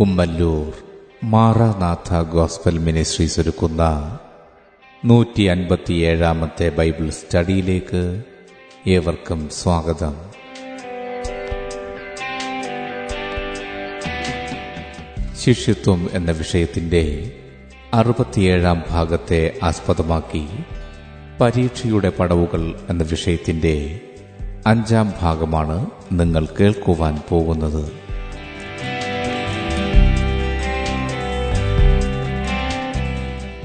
Kummallur Maranatha gospel ministries ഒരുക്കുന്ന നൂറ്റി അൻപത്തിയേഴാമത്തെ Bible സ്റ്റഡിയിലേക്ക് ഏവർക്കും സ്വാഗതം. ശിഷ്യത്വം എന്ന വിഷയത്തിന്റെ അറുപത്തിയേഴാം ഭാഗത്തെ ആസ്പദമാക്കി പരീക്ഷയുടെ പടവുകൾ എന്ന വിഷയത്തിന്റെ അഞ്ചാം ഭാഗമാണ് നിങ്ങൾ കേൾക്കുവാൻ പോകുന്നത്.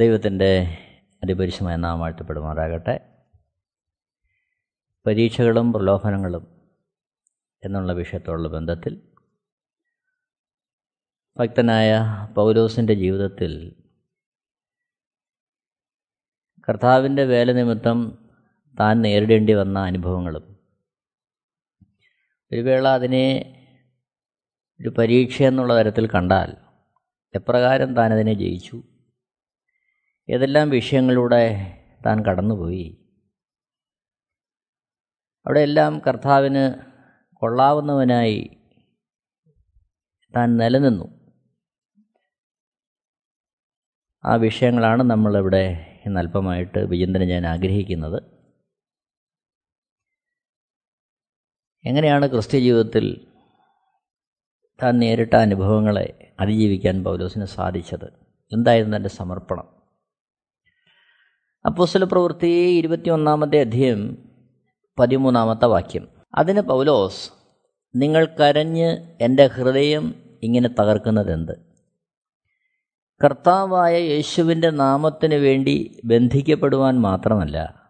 ദൈവത്തിന്റെ അതിപരിശമായ നാമാഴ്ത്തപ്പെടുമാറാകട്ടെ പരീക്ഷകളും പ്രലോഭനങ്ങളും എന്നുള്ള വിഷയത്തോടുള്ള ബന്ധത്തിൽ ഭക്തനായ പൗലോസിന്റെ ജീവിതത്തിൽ കർത്താവിന്റെ വേല നിമിത്തം താൻ നേരിടേണ്ടി വന്ന അനുഭവങ്ങളും ഒരു വേള അതിനെ ഒരു പരീക്ഷ എന്നുള്ള തരത്തിൽ കണ്ടാൽ എപ്രകാരം താൻ അതിനെ ജയിച്ചു? ഏതെല്ലാം വിഷയങ്ങളിലൂടെ താൻ കടന്നുപോയി? അവിടെയെല്ലാം കർത്താവിന് കൊള്ളാവുന്നവനായി താൻ നിലനിന്നു. ആ വിഷയങ്ങളാണ് നമ്മളിവിടെ ഇന്ന് അല്പമായിട്ട് വിചിന്തനം ഞാൻ ആഗ്രഹിക്കുന്നത്. എങ്ങനെയാണ് ക്രിസ്ത്യ ജീവിതത്തിൽ താൻ നേരിട്ട അനുഭവങ്ങളെ അതിജീവിക്കാൻ പൗലോസിന് സാധിച്ചത്? എന്തായിരുന്നു തന്റെ സമർപ്പണം? അപ്പോസ്തല പ്രവൃത്തി ഇരുപത്തിയൊന്നാമത്തെ അധ്യയം പതിമൂന്നാമത്തെ വാക്യം. അതിന് പൗലോസ് നിങ്ങൾ കരഞ്ഞ് എന്റെ ഹൃദയം ഇങ്ങനെ തകർക്കുന്നതെന്ത്? കർത്താവായ യേശുവിന്റെ നാമത്തിന് വേണ്ടി ബന്ധിക്കപ്പെടുവാൻ മാത്രമല്ല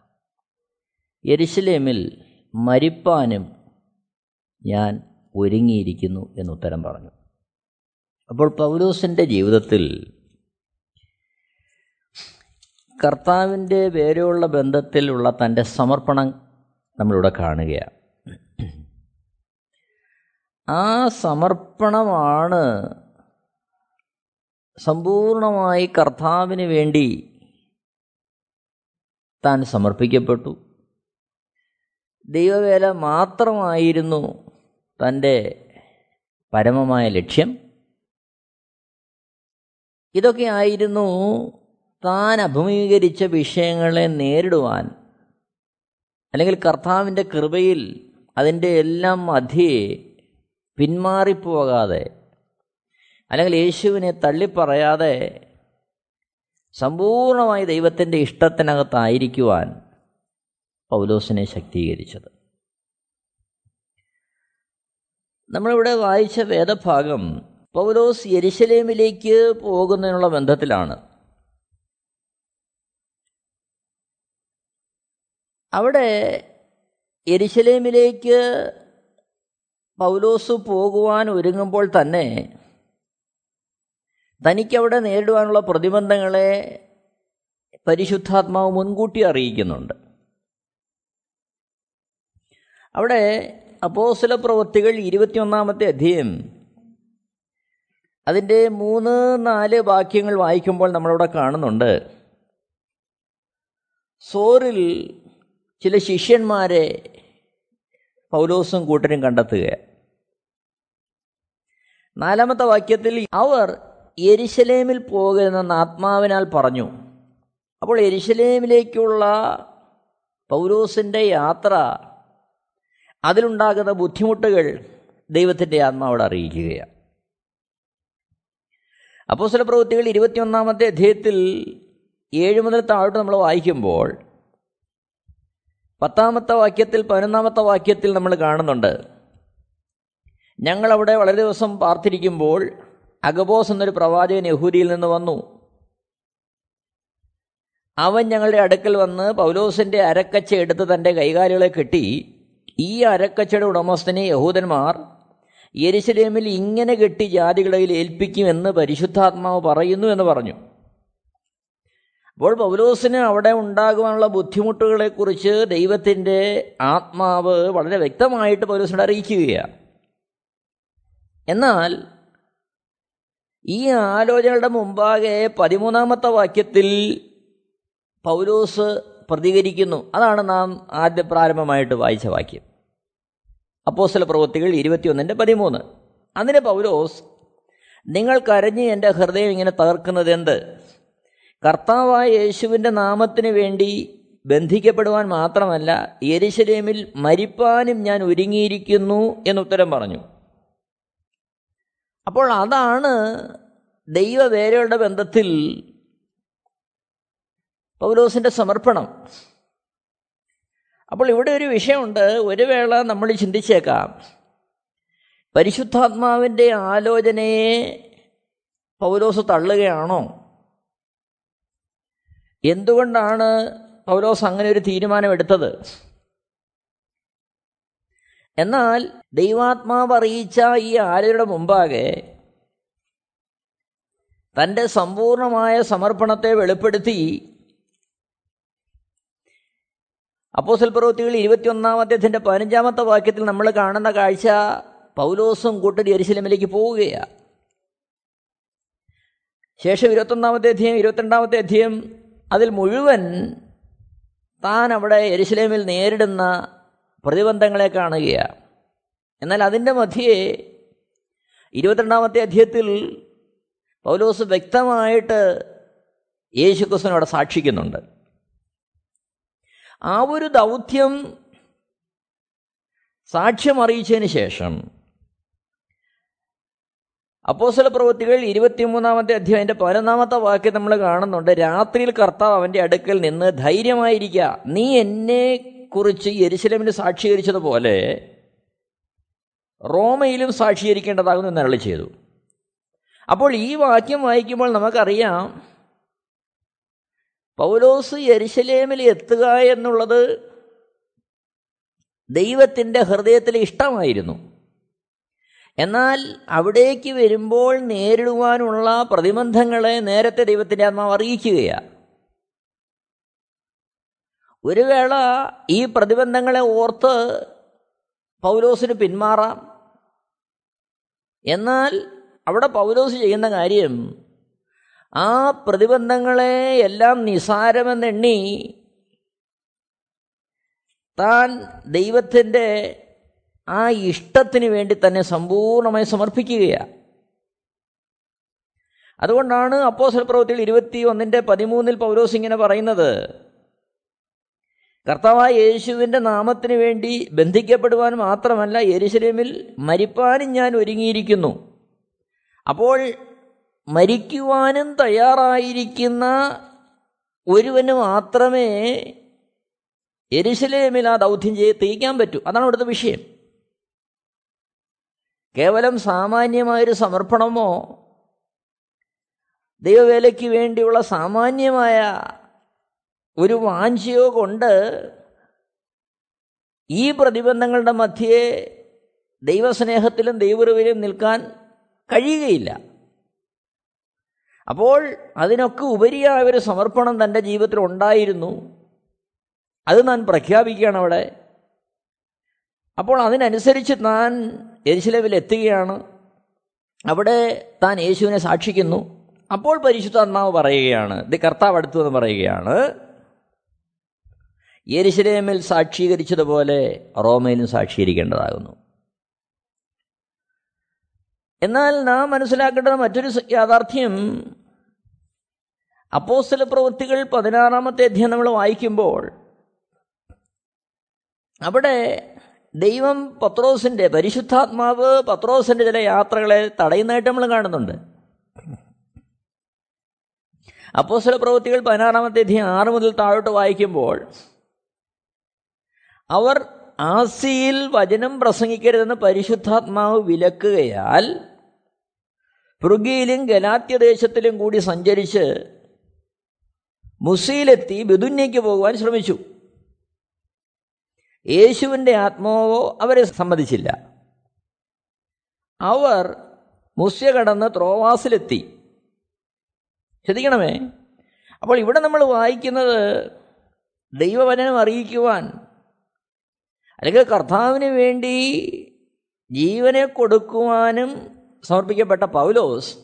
യരിശിലേമിൽ മരിപ്പാനും ഞാൻ ഒരുങ്ങിയിരിക്കുന്നു എന്നുത്തരം പറഞ്ഞു. അപ്പോൾ പൗലോസിന്റെ ജീവിതത്തിൽ കർത്താവിന്റെ വേരെയുള്ള ബന്ധത്തിലുള്ള തന്റെ സമർപ്പണം നമ്മളിവിടെ കാണുകയാണ്. ആ സമർപ്പണമാണ് സമ്പൂർണമായി കർത്താവിന് വേണ്ടി താൻ സമർപ്പിക്കപ്പെട്ടു. ദൈവവേല മാത്രമായിരുന്നു തന്റെ പരമമായ ലക്ഷ്യം. ഇതൊക്കെ ആയിരുന്നു താൻ അഭിമുഖീകരിച്ച വിഷയങ്ങളെ നേരിടുവാൻ അല്ലെങ്കിൽ കർത്താവിന്റെ കൃപയിൽ അതിന്റെ എല്ലാം മധ്യയെ പിന്മാറിപ്പോകാതെ അല്ലെങ്കിൽ യേശുവിനെ തള്ളിപ്പറയാതെ സമ്പൂർണമായി ദൈവത്തിന്റെ ഇഷ്ടത്തിനകത്തായിരിക്കുവാൻ പൗലോസിനെ ശക്തീകരിച്ചത്. നമ്മളിവിടെ വായിച്ച വേദഭാഗം പൗലോസ് യരിശലേമിലേക്ക് പോകുന്നതിനുള്ള ബന്ധത്തിലാണ്. അവിടെ എരിശലേമിലേക്ക് പൗലോസ് പോകുവാൻ ഒരുങ്ങുമ്പോൾ തന്നെ തനിക്കവിടെ നേരിടുവാനുള്ള പ്രതിബന്ധങ്ങളെ പരിശുദ്ധാത്മാവ് മുൻകൂട്ടി അറിയിക്കുന്നുണ്ട്. അവിടെ അപ്പോസ്തല പ്രവൃത്തികൾ ഇരുപത്തിയൊന്നാമത്തെ അധ്യയം അതിന്റെ മൂന്ന് നാല് വാക്യങ്ങൾ വായിക്കുമ്പോൾ നമ്മളവിടെ കാണുന്നുണ്ട്. സോറിൽ ചില ശിഷ്യന്മാരെ പൗലോസും കൂട്ടരും കണ്ടെത്തുക നാലാമത്തെ വാക്യത്തിൽ അവർ എരിശലേമിൽ പോകുന്ന ആത്മാവിനാൽ പറഞ്ഞു. അപ്പോൾ എരിശലേമിലേക്കുള്ള പൗലോസിന്റെ യാത്ര അതിലുണ്ടാകുന്ന ബുദ്ധിമുട്ടുകൾ ദൈവത്തിന്റെ ആത്മാവോട് അറിയിക്കുകയാണ്. അപ്പോൾ ചില പ്രവൃത്തികൾ ഇരുപത്തിയൊന്നാമത്തെ അധ്യായത്തിൽ ഏഴ് മുതൽ താഴോട്ട് നമ്മൾ വായിക്കുമ്പോൾ പത്താമത്തെ വാക്യത്തിൽ പതിനൊന്നാമത്തെ വാക്യത്തിൽ നമ്മൾ കാണുന്നുണ്ട്. ഞങ്ങളവിടെ വളരെ ദിവസം പാർത്തിരിക്കുമ്പോൾ അഗബോസ് എന്നൊരു പ്രവാചകൻ യഹൂദിയിൽ നിന്ന് വന്നു. അവൻ ഞങ്ങളുടെ അടുക്കൽ വന്ന് പൗലോസിന്റെ അരക്കച്ച എടുത്ത് തന്റെ കൈകാലുകളെ കെട്ടി ഈ അരക്കച്ചയുടെ ഉടമസ്ഥനെ യഹൂദന്മാർ യെരുശലേമിൽ ഇങ്ങനെ കെട്ടി ജാതികളിൽ ഏൽപ്പിക്കുമെന്ന് പരിശുദ്ധാത്മാവ് പറയുന്നു എന്ന് പറഞ്ഞു. അപ്പോൾ പൗലോസിന് അവിടെ ഉണ്ടാകുവാനുള്ള ബുദ്ധിമുട്ടുകളെക്കുറിച്ച് ദൈവത്തിന്റെ ആത്മാവ് വളരെ വ്യക്തമായിട്ട് പൗലോസിനോട് അറിയിക്കുകയാണ്. എന്നാൽ ഈ ആലോചനകളുടെ മുമ്പാകെ പതിമൂന്നാമത്തെ വാക്യത്തിൽ പൗലോസ് പ്രതികരിക്കുന്നു. അതാണ് നാം ആദ്യ പ്രാരംഭമായിട്ട് വായിച്ച വാക്യം. അപ്പോസ്തല പ്രവൃത്തികൾ ഇരുപത്തിയൊന്നിന്റെ പതിമൂന്ന്. അതിന് പൗലോസ് നിങ്ങൾ കരഞ്ഞ് എന്റെ ഹൃദയം ഇങ്ങനെ തകർക്കുന്നത് എന്ത് കർത്താവായ യേശുവിന്റെ നാമത്തിന് വേണ്ടി ബന്ധിക്കപ്പെടുവാൻ മാത്രമല്ല യരിശലേമിൽ മരിപ്പാനും ഞാൻ ഒരുങ്ങിയിരിക്കുന്നു എന്നുത്തരം പറഞ്ഞു. അപ്പോൾ അതാണ് ദൈവവേരയുടെ ബന്ധത്തിൽ പൗലോസിന്റെ സമർപ്പണം. അപ്പോൾ ഇവിടെ ഒരു വിഷയമുണ്ട് ഒരു വേള നമ്മൾ ചിന്തിച്ചേക്കാം. പരിശുദ്ധാത്മാവിന്റെ ആലോചനയെ പൗലോസ് തള്ളുകയാണോ? എന്തുകൊണ്ടാണ് പൗലോസ് അങ്ങനെ ഒരു തീരുമാനമെടുത്തത്? എന്നാൽ ദൈവാത്മാവ് അറിയിച്ച ഈ ആരുടെ മുമ്പാകെ തന്റെ സമ്പൂർണമായ സമർപ്പണത്തെ വെളിപ്പെടുത്തി. അപ്പോസൽ പ്രവൃത്തികൾ ഇരുപത്തിയൊന്നാമത്തെ പതിനഞ്ചാമത്തെ വാക്യത്തിൽ നമ്മൾ കാണുന്ന കാഴ്ച പൗലോസും കൂട്ടരി എരിശിലമിലേക്ക് പോവുകയാണ്. ശേഷം ഇരുപത്തൊന്നാമത്തെ അധ്യയം ഇരുപത്തിരണ്ടാമത്തെ അധ്യയം അതിൽ മുഴുവൻ താൻ അവിടെ എരുസലേമിൽ നേരിടുന്ന പ്രതിബന്ധങ്ങളെ കാണുകയാണ്. എന്നാൽ അതിന്റെ മധ്യേ ഇരുപത്തിരണ്ടാമത്തെ അധ്യയത്തിൽ പൗലോസ് വ്യക്തമായിട്ട് യേശു ക്രിസ്തുവിനോട് സാക്ഷിക്കുന്നുണ്ട്. ആ ഒരു ദൗത്യം സാക്ഷ്യം അറിയിച്ചതിന് ശേഷം അപ്പോസ്തല പ്രവൃത്തികൾ ഇരുപത്തിമൂന്നാമത്തെ അധ്യായന്റെ പതിനൊന്നാമത്തെ വാക്യം നമ്മൾ കാണുന്നുണ്ട്. രാത്രിയിൽ കർത്താവ് അവന്റെ അടുക്കൽ നിന്ന് ധൈര്യമായിരിക്കുക നീ എന്നെ കുറിച്ച് യരിശലമിന് സാക്ഷീകരിച്ചതുപോലെ റോമയിലും സാക്ഷീകരിക്കേണ്ടതാകുന്നു എന്ന് അരളി ചെയ്തു. അപ്പോൾ ഈ വാക്യം വായിക്കുമ്പോൾ നമുക്കറിയാം പൗലോസ് യരിശലേമിൽ എത്തുക എന്നുള്ളത് ദൈവത്തിന്റെ ഹൃദയത്തിലെ ഇഷ്ടമായിരുന്നു. എന്നാൽ അവിടേക്ക് വരുമ്പോൾ നേരിടുവാനുള്ള പ്രതിബന്ധങ്ങളെ നേരത്തെ ദൈവത്തിന്റെ ആത്മാവ് അറിയിക്കുകയാണ്. ഒരു വേള ഈ പ്രതിബന്ധങ്ങളെ ഓർത്ത് പൗലോസിന് പിന്മാറാം. എന്നാൽ അവിടെ പൗലോസ് ചെയ്യുന്ന കാര്യം ആ പ്രതിബന്ധങ്ങളെ എല്ലാം നിസാരമെന്നെണ്ണി താൻ ദൈവത്തിന്റെ ആ ഇഷ്ടത്തിന് വേണ്ടി തന്നെ സമ്പൂർണമായി സമർപ്പിക്കുകയാണ് അതുകൊണ്ടാണ് അപ്പോസൽ പ്രവൃത്തിയിൽ ഇരുപത്തി ഒന്നിന്റെ പതിമൂന്നിൽ പൗലോസ് ഇങ്ങനെ പറയുന്നത്. കർത്താവായ യേശുവിന്റെ നാമത്തിന് വേണ്ടി ബന്ധിക്കപ്പെടുവാൻ മാത്രമല്ല യെരുശലേമിൽ മരിപ്പാനും ഞാൻ ഒരുങ്ങിയിരിക്കുന്നു. അപ്പോൾ മരിക്കുവാനും തയ്യാറായിരിക്കുന്ന ഒരുവന് മാത്രമേ എരിശലേമിൽ ആ ദൗത്യം ചെയ്ത് തീക്കാൻ പറ്റൂ. അതാണ് ഇവിടുത്തെ വിഷയം. കേവലം സാമാന്യമായൊരു സമർപ്പണമോ? ദൈവവേലയ്ക്ക് വേണ്ടിയുള്ള സാമാന്യമായ ഒരു വാഞ്ചയോ കൊണ്ട് ഈ പ്രതിബന്ധങ്ങളുടെ മധ്യേ ദൈവസ്നേഹത്തിലും ദൈവറിവിലും നിൽക്കാൻ കഴിയുകയില്ല. അപ്പോൾ അതിനൊക്കെ ഉപരിയായ ഒരു സമർപ്പണം തന്റെ ജീവിതത്തിൽ ഉണ്ടായിരുന്നു. അത് താൻ പ്രഖ്യാപിക്കുകയാണ് അവിടെ. അപ്പോൾ അതിനനുസരിച്ച് താൻ എരിശിലവിൽ എത്തുകയാണ് അവിടെ താൻ യേശുവിനെ സാക്ഷിക്കുന്നു. അപ്പോൾ പരിശുദ്ധാത്മാവ് പറയുകയാണ് ഇത് കർത്താവ് അടുത്തു എന്ന് പറയുകയാണ് യരിശിലേമിൽ സാക്ഷീകരിച്ചതുപോലെ റോമയിലും സാക്ഷീകരിക്കേണ്ടതാകുന്നു. എന്നാൽ നാം മനസ്സിലാക്കേണ്ട മറ്റൊരു യാഥാർത്ഥ്യം. അപ്പോസ്തല പ്രവൃത്തികൾ പതിനാറാമത്തെ അധ്യായം നമ്മൾ വായിക്കുമ്പോൾ അവിടെ ദൈവം പത്രോസിന്റെ പരിശുദ്ധാത്മാവ് പത്രോസിന്റെ ചില യാത്രകളെ തടയുന്നതായിട്ട് നമ്മൾ കാണുന്നുണ്ട്. അപ്പോസ്തല പ്രവൃത്തികൾ പതിനാറാമത്തെ അധ്യായം ആറ് മുതൽ താഴോട്ട് വായിക്കുമ്പോൾ അവർ ആസിയിൽ വചനം പ്രസംഗിക്കരുതെന്ന് പരിശുദ്ധാത്മാവ് വിലക്കുകയാൽ പൃഗിയിലും ഗലാത്യദേശത്തിലും കൂടി സഞ്ചരിച്ച് മുസിയിലെത്തി ബിദുന്യയ്ക്ക് പോകുവാൻ ശ്രമിച്ചു. യേശുവിന്റെ ആത്മാവോ അവരെ സമ്മതിച്ചില്ല അവർ മുസ്യ കടന്ന് ത്രോവാസിലെത്തി. ശ്രദ്ധിക്കണമേ. അപ്പോൾ ഇവിടെ നമ്മൾ വായിക്കുന്നത് ദൈവവചനം അറിയിക്കുവാൻ അല്ലെങ്കിൽ കർത്താവിന് വേണ്ടി ജീവനെ കൊടുക്കുവാനും സമർപ്പിക്കപ്പെട്ട പൗലോസ്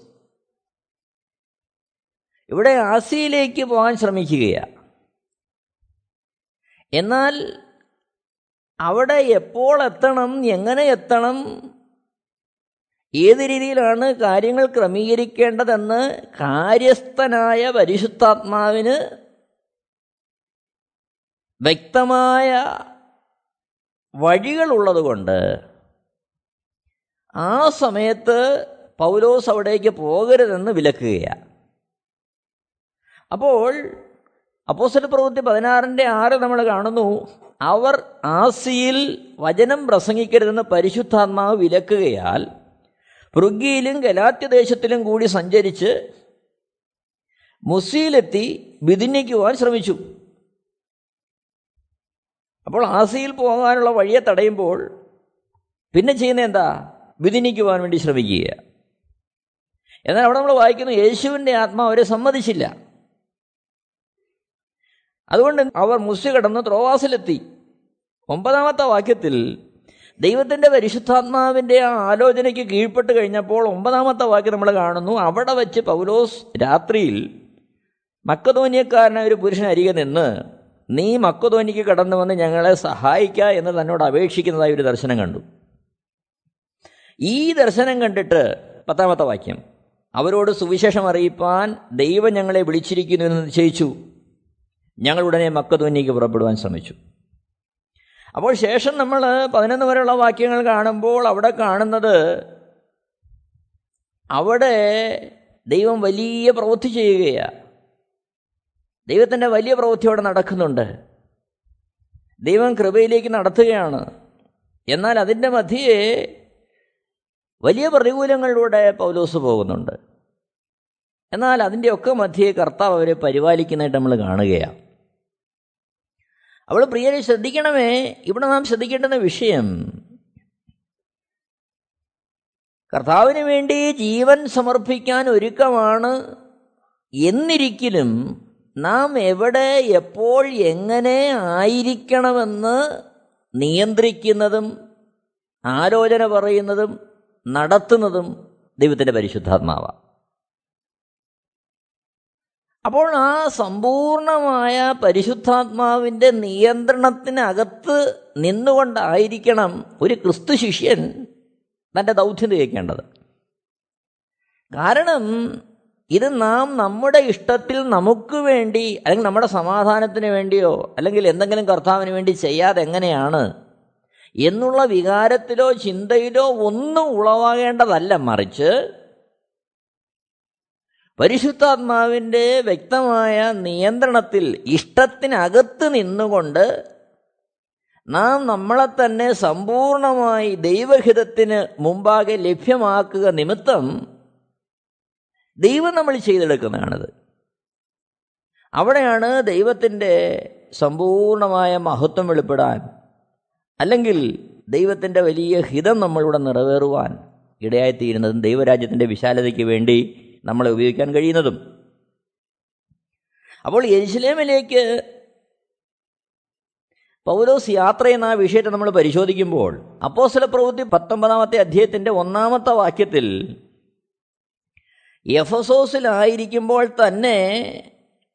ഇവിടെ ആസിയിലേക്ക് പോകാൻ ശ്രമിക്കുകയാണ്. എന്നാൽ അവിടെ എപ്പോൾ എത്തണം എങ്ങനെ എത്തണം ഏത് രീതിയിലാണ് കാര്യങ്ങൾ ക്രമീകരിക്കേണ്ടതെന്ന് കാര്യസ്ഥനായ പരിശുദ്ധാത്മാവിന് വ്യക്തമായ വഴികളുള്ളതുകൊണ്ട് ആ സമയത്ത് പൗലോസ് അവിടേക്ക് പോകരുതെന്ന് വിലക്കുകയാണ്. അപ്പോൾ അപ്പോസ്റ്റൽ പ്രവൃത്തി പതിനാറിന്റെ ആറ് നമ്മൾ കാണുന്നു. അവർ ആസിയിൽ വചനം പ്രസംഗിക്കരുതെന്ന് പരിശുദ്ധാത്മാവ് വിലക്കുകയാൽ പൃഗ്യയിലും ഗലാത്യദേശത്തിലും കൂടി സഞ്ചരിച്ച് മുസിയിലെത്തി വിധിന്യക്കുവാൻ ശ്രമിച്ചു. അപ്പോൾ ആസിയിൽ പോകാനുള്ള വഴിയെ തടയുമ്പോൾ പിന്നെ ചെയ്യുന്ന എന്താ? വിധിനിക്കുവാൻ വേണ്ടി ശ്രമിക്കുക. എന്നാൽ അവിടെ നമ്മൾ വായിക്കുന്നു യേശുവിന്റെ ആത്മാവ് അവരെ സമ്മതിച്ചില്ല. അതുകൊണ്ട് അവർ മുസ്യ കടന്ന് ത്രോവാസിലെത്തി. ഒമ്പതാമത്തെ വാക്യത്തിൽ ദൈവത്തിന്റെ പരിശുദ്ധാത്മാവിന്റെ ആ ആലോചനയ്ക്ക് കീഴ്പ്പെട്ട് കഴിഞ്ഞപ്പോൾ ഒമ്പതാമത്തെ വാക്യം നമ്മൾ കാണുന്നു. അവിടെ വെച്ച് പൗലോസ് രാത്രിയിൽ മക്കതോന്യക്കാരനായ ഒരു പുരുഷൻ അരികെ നിന്ന് നീ മക്കതോനിക്ക് കടന്നു വന്ന് ഞങ്ങളെ സഹായിക്കുക എന്ന് തന്നോട് അപേക്ഷിക്കുന്നതായി ഒരു ദർശനം കണ്ടു. ഈ ദർശനം കണ്ടിട്ട് പത്താമത്തെ വാക്യം അവരോട് സുവിശേഷം അറിയിപ്പാൻ ദൈവം ഞങ്ങളെ വിളിച്ചിരിക്കുന്നു എന്ന് നിശ്ചയിച്ചു. ഞങ്ങൾ ഉടനെ മക്കതോന്നിക്ക് പുറപ്പെടുവാൻ ശ്രമിച്ചു. അപ്പോൾ ശേഷം നമ്മൾ പതിനൊന്ന് വരെയുള്ള വാക്യങ്ങൾ കാണുമ്പോൾ അവിടെ കാണുന്നത് അവിടെ ദൈവം വലിയ പ്രവൃത്തി ചെയ്യുകയാണ് ദൈവത്തിന്റെ വലിയ പ്രവൃത്തി അവിടെ നടക്കുന്നുണ്ട്. ദൈവം കൃപയിലേക്ക് നടത്തുകയാണ്. എന്നാൽ അതിന്റെ മധ്യേ വലിയ പ്രതികൂലങ്ങളിലൂടെ പൗലോസ് പോകുന്നുണ്ട്. എന്നാൽ അതിന്റെയൊക്കെ മധ്യേ കർത്താവ് അവരെ പരിപാലിക്കുന്നതായിട്ട് നമ്മൾ കാണുകയാണ് അവൾ പ്രിയരെ ശ്രദ്ധിക്കണമേ. ഇവിടെ നാം ശ്രദ്ധിക്കേണ്ടുന്ന വിഷയം കർത്താവിന് വേണ്ടി ജീവൻ സമർപ്പിക്കാൻ ഒരുക്കമാണ് എന്നിരിക്കലും നാം എവിടെ എപ്പോൾ എങ്ങനെ ആയിരിക്കണമെന്ന് നിയന്ത്രിക്കുന്നതും ആലോചന പറയുന്നതും നടത്തുന്നതും ദൈവത്തിന്റെ പരിശുദ്ധാത്മാവാണ്. അപ്പോൾ ആ സമ്പൂർണമായ പരിശുദ്ധാത്മാവിന്റെ നിയന്ത്രണത്തിനകത്ത് നിന്നുകൊണ്ടായിരിക്കണം ഒരു ക്രിസ്തു ശിഷ്യൻ തന്റെ ദൗത്യം തികയ്ക്കേണ്ടത്. കാരണം ഇത് നാം നമ്മുടെ ഇഷ്ടത്തിൽ നമുക്ക് വേണ്ടി അല്ലെങ്കിൽ നമ്മുടെ സമാധാനത്തിന് വേണ്ടിയോ അല്ലെങ്കിൽ എന്തെങ്കിലും കർത്താവിന് വേണ്ടി ചെയ്യാതെ എങ്ങനെയാണ് എന്നുള്ള വികാരത്തിലോ ചിന്തയിലോ ഒന്നും ഉളവാകേണ്ടതല്ല. മറിച്ച് പരിശുദ്ധാത്മാവിന്റെ വ്യക്തമായ നിയന്ത്രണത്തിൽ ഇഷ്ടത്തിനകത്ത് നിന്നുകൊണ്ട് നാം നമ്മളെ തന്നെ സമ്പൂർണമായി ദൈവഹിതത്തിന് മുമ്പാകെ ലഭ്യമാക്കുക നിമിത്തം ദൈവം നമ്മൾ ചെയ്തെടുക്കുന്നതാണത്. അവിടെയാണ് ദൈവത്തിന്റെ സമ്പൂർണമായ മഹത്വം വെളിപ്പെടാൻ അല്ലെങ്കിൽ ദൈവത്തിന്റെ വലിയ ഹിതം നമ്മളിവിടെ നിറവേറുവാൻ ഇടയായിത്തീരുന്നതും ദൈവരാജ്യത്തിന്റെ വിശാലതയ്ക്ക് വേണ്ടി നമ്മളെ ഉപയോഗിക്കാൻ കഴിയുന്നതും. അപ്പോൾ യെരുസലേമിലേക്ക് പൗലോസ് യാത്ര എന്ന വിഷയത്തെ നമ്മൾ പരിശോധിക്കുമ്പോൾ അപ്പോസ്തല പ്രവൃത്തി പത്തൊമ്പതാമത്തെ അധ്യായത്തിന്റെ ഒന്നാമത്തെ വാക്യത്തിൽ എഫസോസിലായിരിക്കുമ്പോൾ തന്നെ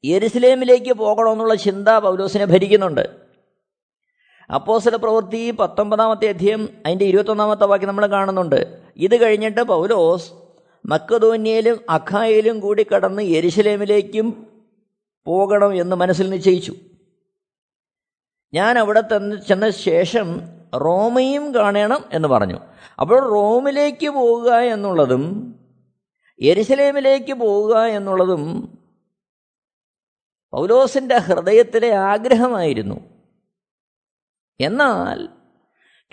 യെരുസലേമിലേക്ക് പോകണമെന്നുള്ള ചിന്ത പൗലോസിനെ ഭരിക്കുന്നുണ്ട്. അപ്പോസ്തല പ്രവൃത്തി പത്തൊമ്പതാമത്തെ അധ്യായം അതിന്റെ ഇരുപത്തൊന്നാമത്തെ വാക്യം നമ്മൾ കാണുന്നുണ്ട്. ഇത് കഴിഞ്ഞിട്ട് പൗലോസ് മക്കതോന്യയിലും അഖായയിലും കൂടി കടന്ന് യെരുശലേമിലേക്കും പോകണം എന്ന് മനസ്സിൽ നിശ്ചയിച്ചു. ഞാൻ അവിടെ തന്ന് ചെന്ന ശേഷം റോമയും കാണണം എന്ന് പറഞ്ഞു. അപ്പോൾ റോമിലേക്ക് പോവുക എന്നുള്ളതും യെരുശലേമിലേക്ക് പോവുക എന്നുള്ളതും പൗലോസിന്റെ ഹൃദയത്തിലെ ആഗ്രഹമായിരുന്നു. എന്നാൽ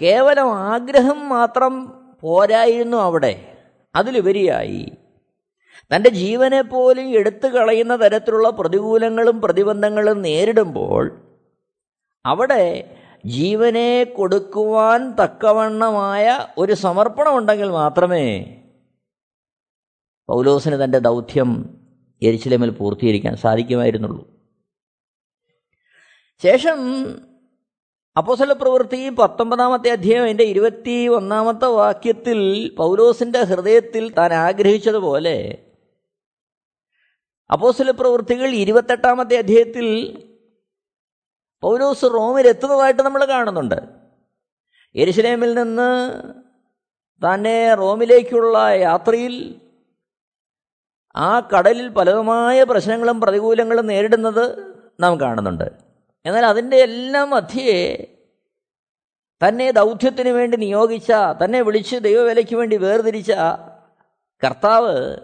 കേവലം ആഗ്രഹം മാത്രം പോരായിരുന്നു അവിടെ. അതിലുപരിയായി തന്റെ ജീവനെ പോലും എടുത്തു കളയുന്ന തരത്തിലുള്ള പ്രതികൂലങ്ങളും പ്രതിബന്ധങ്ങളും നേരിടുമ്പോൾ അവിടെ ജീവനെ കൊടുക്കുവാൻ തക്കവണ്ണമായ ഒരു സമർപ്പണം ഉണ്ടെങ്കിൽ മാത്രമേ പൗലോസിന് തന്റെ ദൗത്യം എരിശിലമിൽ പൂർത്തീകരിക്കാൻ സാധിക്കുമായിരുന്നുള്ളൂ. ശേഷം അപ്പോസല പ്രവൃത്തി പത്തൊമ്പതാമത്തെ അധ്യായം അതിന്റെ ഇരുപത്തി ഒന്നാമത്തെ വാക്യത്തിൽ പൗലോസിന്റെ ഹൃദയത്തിൽ താൻ ആഗ്രഹിച്ചതുപോലെ അപ്പോസല പ്രവൃത്തികൾ ഇരുപത്തെട്ടാമത്തെ അധ്യായത്തിൽ പൗലോസ് റോമിൽ എത്തുന്നതായിട്ട് നമ്മൾ കാണുന്നുണ്ട്. എരിശിലേമിൽ നിന്ന് തന്നെ റോമിലേക്കുള്ള യാത്രയിൽ ആ കടലിൽ പലതുമായ പ്രശ്നങ്ങളും പ്രതികൂലങ്ങളും നേരിടുന്നത് നാം കാണുന്നുണ്ട്. എന്നാൽ അതിന്റെ എല്ലാം മധ്യേ തന്നെ ദൗത്യത്തിന് വേണ്ടി നിയോഗിച്ച തന്നെ വിളിച്ച് ദൈവവേലയ്ക്ക് വേണ്ടി വേർതിരിച്ച കർത്താവ്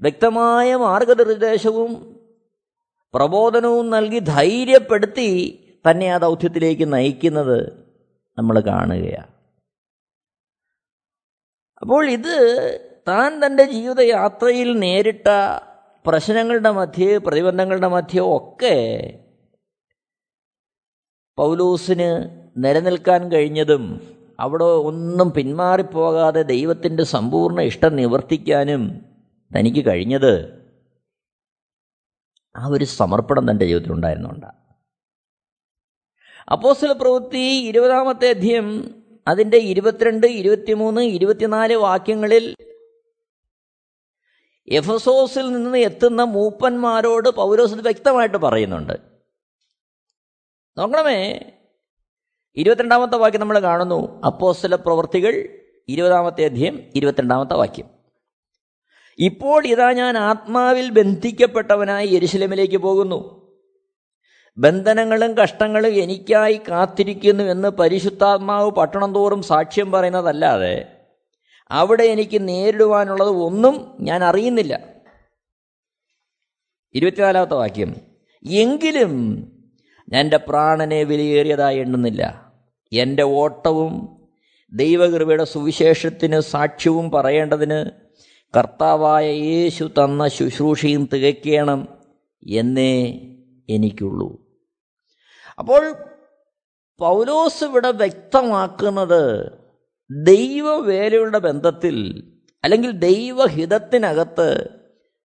വ്യക്തമായ മാർഗനിർദ്ദേശവും പ്രബോധനവും നൽകി ധൈര്യപ്പെടുത്തി തന്നെ ആ ദൗത്യത്തിലേക്ക് നയിക്കുന്നത് നമ്മൾ കാണുകയാണ്. അപ്പോൾ ഇത് താൻ തന്റെ ജീവിതയാത്രയിൽ നേരിട്ട പ്രശ്നങ്ങളുടെ മധ്യേ പ്രതിബന്ധങ്ങളുടെ മധ്യേ ഒക്കെ പൗലൂസിന് നിലനിൽക്കാൻ കഴിഞ്ഞതും അവിടെ ഒന്നും പിന്മാറിപ്പോകാതെ ദൈവത്തിന്റെ സമ്പൂർണ ഇഷ്ടം നിവർത്തിക്കാനും തനിക്ക് കഴിഞ്ഞത് ആ ഒരു സമർപ്പണം തന്റെ ജീവിതത്തിൽ ഉണ്ടായിരുന്നുണ്ട് അപ്പോസ്തല പ്രവൃത്തി ഇരുപതാമത്തെ അധ്യയം അതിന്റെ ഇരുപത്തിരണ്ട് ഇരുപത്തിമൂന്ന് ഇരുപത്തിനാല് വാക്യങ്ങളിൽ എഫസോസിൽ നിന്ന് എത്തുന്ന മൂപ്പന്മാരോട് പൗലോസ് വ്യക്തമായിട്ട് പറയുന്നുണ്ട്. നോക്കണമേ. ഇരുപത്തിരണ്ടാമത്തെ വാക്യം നമ്മൾ കാണുന്നു. അപ്പോസ്തല പ്രവൃത്തികൾ ഇരുപതാമത്തെ അധ്യയം ഇരുപത്തിരണ്ടാമത്തെ വാക്യം. ഇപ്പോൾ ഇതാ ഞാൻ ആത്മാവിൽ ബന്ധിക്കപ്പെട്ടവനായി യരിശലമിലേക്ക് പോകുന്നു. ബന്ധനങ്ങളും കഷ്ടങ്ങളും എനിക്കായി കാത്തിരിക്കുന്നു എന്ന് പരിശുദ്ധാത്മാവ് പട്ടണം തോറും സാക്ഷ്യം പറയുന്നതല്ലാതെ അവിടെ എനിക്ക് നേരിടുവാനുള്ളത് ഒന്നും ഞാൻ അറിയുന്നില്ല. ഇരുപത്തിനാലാമത്തെ വാക്യം. എങ്കിലും ഞാൻ എന്റെ പ്രാണനെ വിലയേറിയതായി എണ്ണുന്നില്ല. എന്റെ ഓട്ടവും ദൈവകൃപയുടെ സുവിശേഷത്തിന് സാക്ഷ്യവും പറയേണ്ടതിന് കർത്താവായ യേശു തന്ന ശുശ്രൂഷയും തികയ്ക്കണം എന്നേ എനിക്കുള്ളൂ. അപ്പോൾ പൗലോസ് ഇവിടെ വ്യക്തമാക്കുന്നത് ദൈവവേലയുടെ ബന്ധത്തിൽ അല്ലെങ്കിൽ ദൈവഹിതത്തിനകത്ത്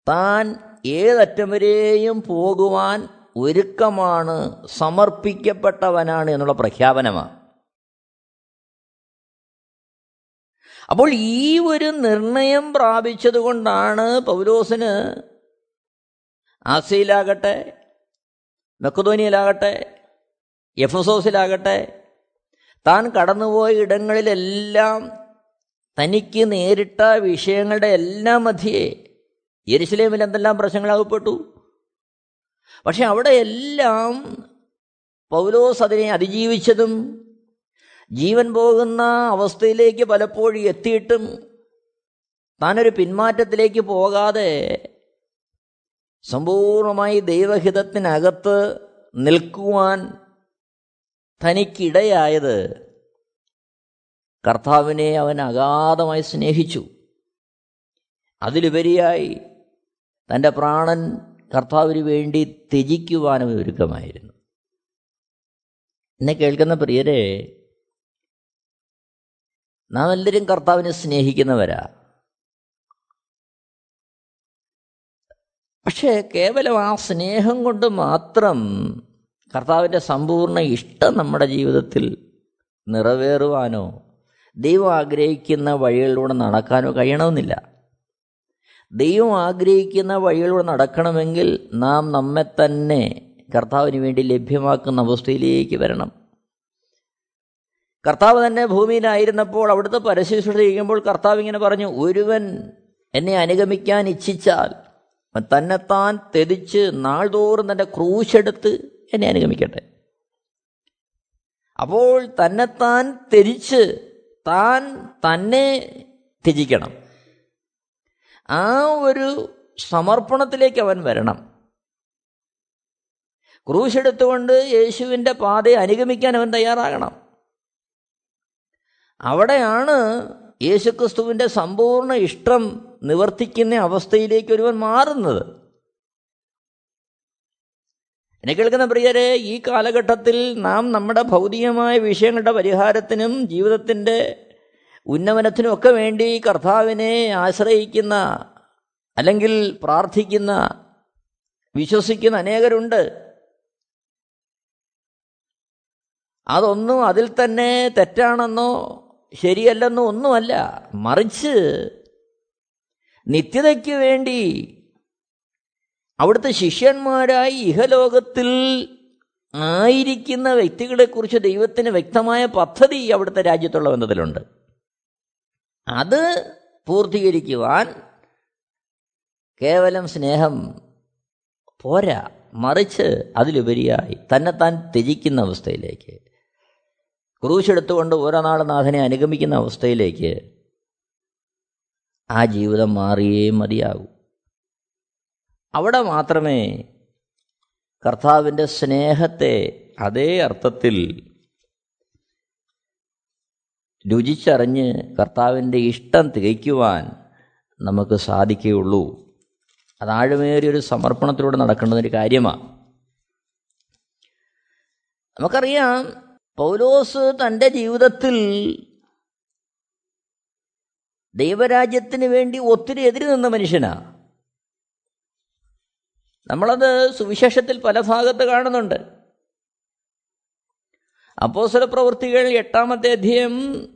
താൻ ഏതറ്റം വരെയും പോകുവാൻ ഒരുക്കമാണ് സമർപ്പിക്കപ്പെട്ടവനാണ് എന്നുള്ള പ്രഖ്യാപനമാണ് അപ്പോൾ ഈ ഒരു നിർണയം പ്രാപിച്ചതുകൊണ്ടാണ് പൗലോസിന് ആസയിലാകട്ടെ മെക്കുതോനിയിലാകട്ടെ എഫസോസിലാകട്ടെ താൻ കടന്നുപോയ ഇടങ്ങളിലെല്ലാം തനിക്ക് നേരിട്ട വിഷയങ്ങളുടെ എല്ലാം മധ്യേ യെരുസലേമിൽ എന്തെല്ലാം പ്രശ്നങ്ങളാകപ്പെട്ടു? പക്ഷെ അവിടെ എല്ലാം പൗലോസ് അതിനെ അതിജീവിച്ചതും ജീവൻ പോകുന്ന അവസ്ഥയിലേക്ക് പലപ്പോഴും എത്തിയിട്ടും താനൊരു പിന്മാറ്റത്തിലേക്ക് പോകാതെ സമ്പൂർണമായി ദൈവഹിതത്തിനകത്ത് നിൽക്കുവാൻ തനിക്കിടയായത് കർത്താവിനെ അവൻ അഗാധമായി സ്നേഹിച്ചു. അതിലുപരിയായി തന്റെ പ്രാണൻ കർത്താവിന് വേണ്ടി ത്യജിക്കുവാനും ഒരുക്കമായിരുന്നു. എന്നെ കേൾക്കുന്ന പ്രിയരെ നാം എല്ലാവരും കർത്താവിനെ സ്നേഹിക്കുന്നവരാ. പക്ഷേ കേവലം ആ സ്നേഹം കൊണ്ട് മാത്രം കർത്താവിന്റെ സമ്പൂർണ ഇഷ്ടം നമ്മുടെ ജീവിതത്തിൽ നിറവേറുവാനോ ദൈവം ആഗ്രഹിക്കുന്ന വഴികളിലൂടെ നടക്കാനോ കഴിയണമെന്നില്ല. ദൈവം ആഗ്രഹിക്കുന്ന വഴികളിലൂടെ നടക്കണമെങ്കിൽ നാം നമ്മെ തന്നെ കർത്താവിന് വേണ്ടി ലഭ്യമാക്കുന്ന അവസ്ഥയിലേക്ക് വരണം. കർത്താവ് തന്നെ ഭൂമിയിലായിരുന്നപ്പോൾ അവിടുത്തെ പരശുശ്രൂഷ ചെയ്യുമ്പോൾ കർത്താവ് ഇങ്ങനെ പറഞ്ഞു ഒരുവൻ എന്നെ അനുഗമിക്കാൻ ഇച്ഛിച്ചാൽ തന്നെത്താൻ തെതിച്ച് നാൾതോറും തന്റെ ക്രൂശെടുത്ത് എന്നെ അനുഗമിക്കട്ടെ. അപ്പോൾ തന്നെത്താൻ തെരിച്ച് താൻ തന്നെ ത്യജിക്കണം. ആ ഒരു സമർപ്പണത്തിലേക്ക് അവൻ വരണം. ക്രൂശെടുത്തുകൊണ്ട് യേശുവിന്റെ പാതയെ അനുഗമിക്കാൻ അവൻ തയ്യാറാകണം. അവിടെയാണ് യേശുക്രിസ്തുവിന്റെ സമ്പൂർണ ഇഷ്ടം നിവർത്തിക്കുന്ന അവസ്ഥയിലേക്ക് ഒരുവൻ മാറുന്നത്. എന്നെ കേൾക്കുന്ന പ്രിയരെ ഈ കാലഘട്ടത്തിൽ നാം നമ്മുടെ ഭൗതികമായ വിഷയങ്ങളുടെ പരിഹാരത്തിനും ജീവിതത്തിന്റെ ഉന്നമനത്തിനും ഒക്കെ വേണ്ടി കർത്താവിനെ ആശ്രയിക്കുന്ന അല്ലെങ്കിൽ പ്രാർത്ഥിക്കുന്ന വിശ്വസിക്കുന്ന അനേകരുണ്ട്. അതൊന്നും അതിൽ തന്നെ തെറ്റാണെന്നോ ശരിയല്ലെന്നോ ഒന്നുമല്ല. മറിച്ച് നിത്യതയ്ക്ക് വേണ്ടി അവിടുത്തെ ശിഷ്യന്മാരായി ഇഹലോകത്തിൽ ആയിരിക്കുന്ന വ്യക്തികളെക്കുറിച്ച് ദൈവത്തിന് വ്യക്തമായ പദ്ധതി അവിടുത്തെ രാജ്യത്തുള്ള ബന്ധത്തിലുണ്ട് അത് പൂർത്തീകരിക്കുവാൻ കേവലം സ്നേഹം പോരാ മറിച്ച് അതിലുപരിയായി തന്നെ താൻ ത്യജിക്കുന്ന അവസ്ഥയിലേക്ക്. ക്രൂശെടുത്തുകൊണ്ട് ഓരോ നാൾ നാഥനെ അനുഗമിക്കുന്ന അവസ്ഥയിലേക്ക് ആ ജീവിതം മാറിയേ മതിയാകൂ. അവിടെ മാത്രമേ കർത്താവിന്റെ സ്നേഹത്തെ അതേ അർത്ഥത്തിൽ രുചിച്ചറിഞ്ഞ് കർത്താവിന്റെ ഇഷ്ടം തികയ്ക്കുവാൻ നമുക്ക് സാധിക്കുകയുള്ളൂ. അത് ആഴമേറിയൊരു സമർപ്പണത്തിലൂടെ നടക്കേണ്ടതൊരു കാര്യമാണ്. നമുക്കറിയാം പൗലോസ് തന്റെ ജീവിതത്തിൽ ദൈവരാജ്യത്തിന് വേണ്ടി ഒത്തിരി എതിരി നിന്ന മനുഷ്യനാണ് നമ്മളത് സുവിശേഷത്തിൽ പല ഭാഗത്ത് കാണുന്നുണ്ട്. അപ്പോസല പ്രവൃത്തികൾ എട്ടാമത്തെ അധ്യയം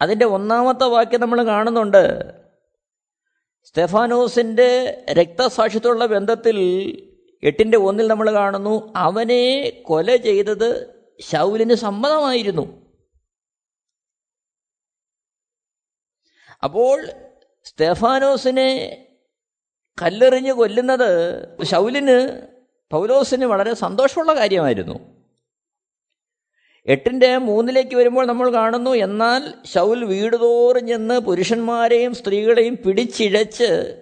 അതിന്റെ ഒന്നാമത്തെ വാക്യം നമ്മൾ കാണുന്നുണ്ട്. സ്റ്റെഫാനോസിന്റെ രക്തസാക്ഷിത്വമുള്ള ബന്ധത്തിൽ എട്ടിന്റെ ഒന്നിൽ നമ്മൾ കാണുന്നു അവനെ കൊല ചെയ്തത് ശൗലിന് സമ്മതമായിരുന്നു. അപ്പോൾ സ്റ്റെഫാനോസിനെ കല്ലെറിഞ്ഞ് കൊല്ലുന്നത് ശൗലിന് പൗലോസിന് വളരെ സന്തോഷമുള്ള കാര്യമായിരുന്നു. എട്ടിന്റെ മൂന്നിലേക്ക് വരുമ്പോൾ നമ്മൾ കാണുന്നു എന്നാൽ ശൗൽ വീടുതോറും ചെന്ന് പുരുഷന്മാരെയും സ്ത്രീകളെയും പിടിച്ചിഴച്ച്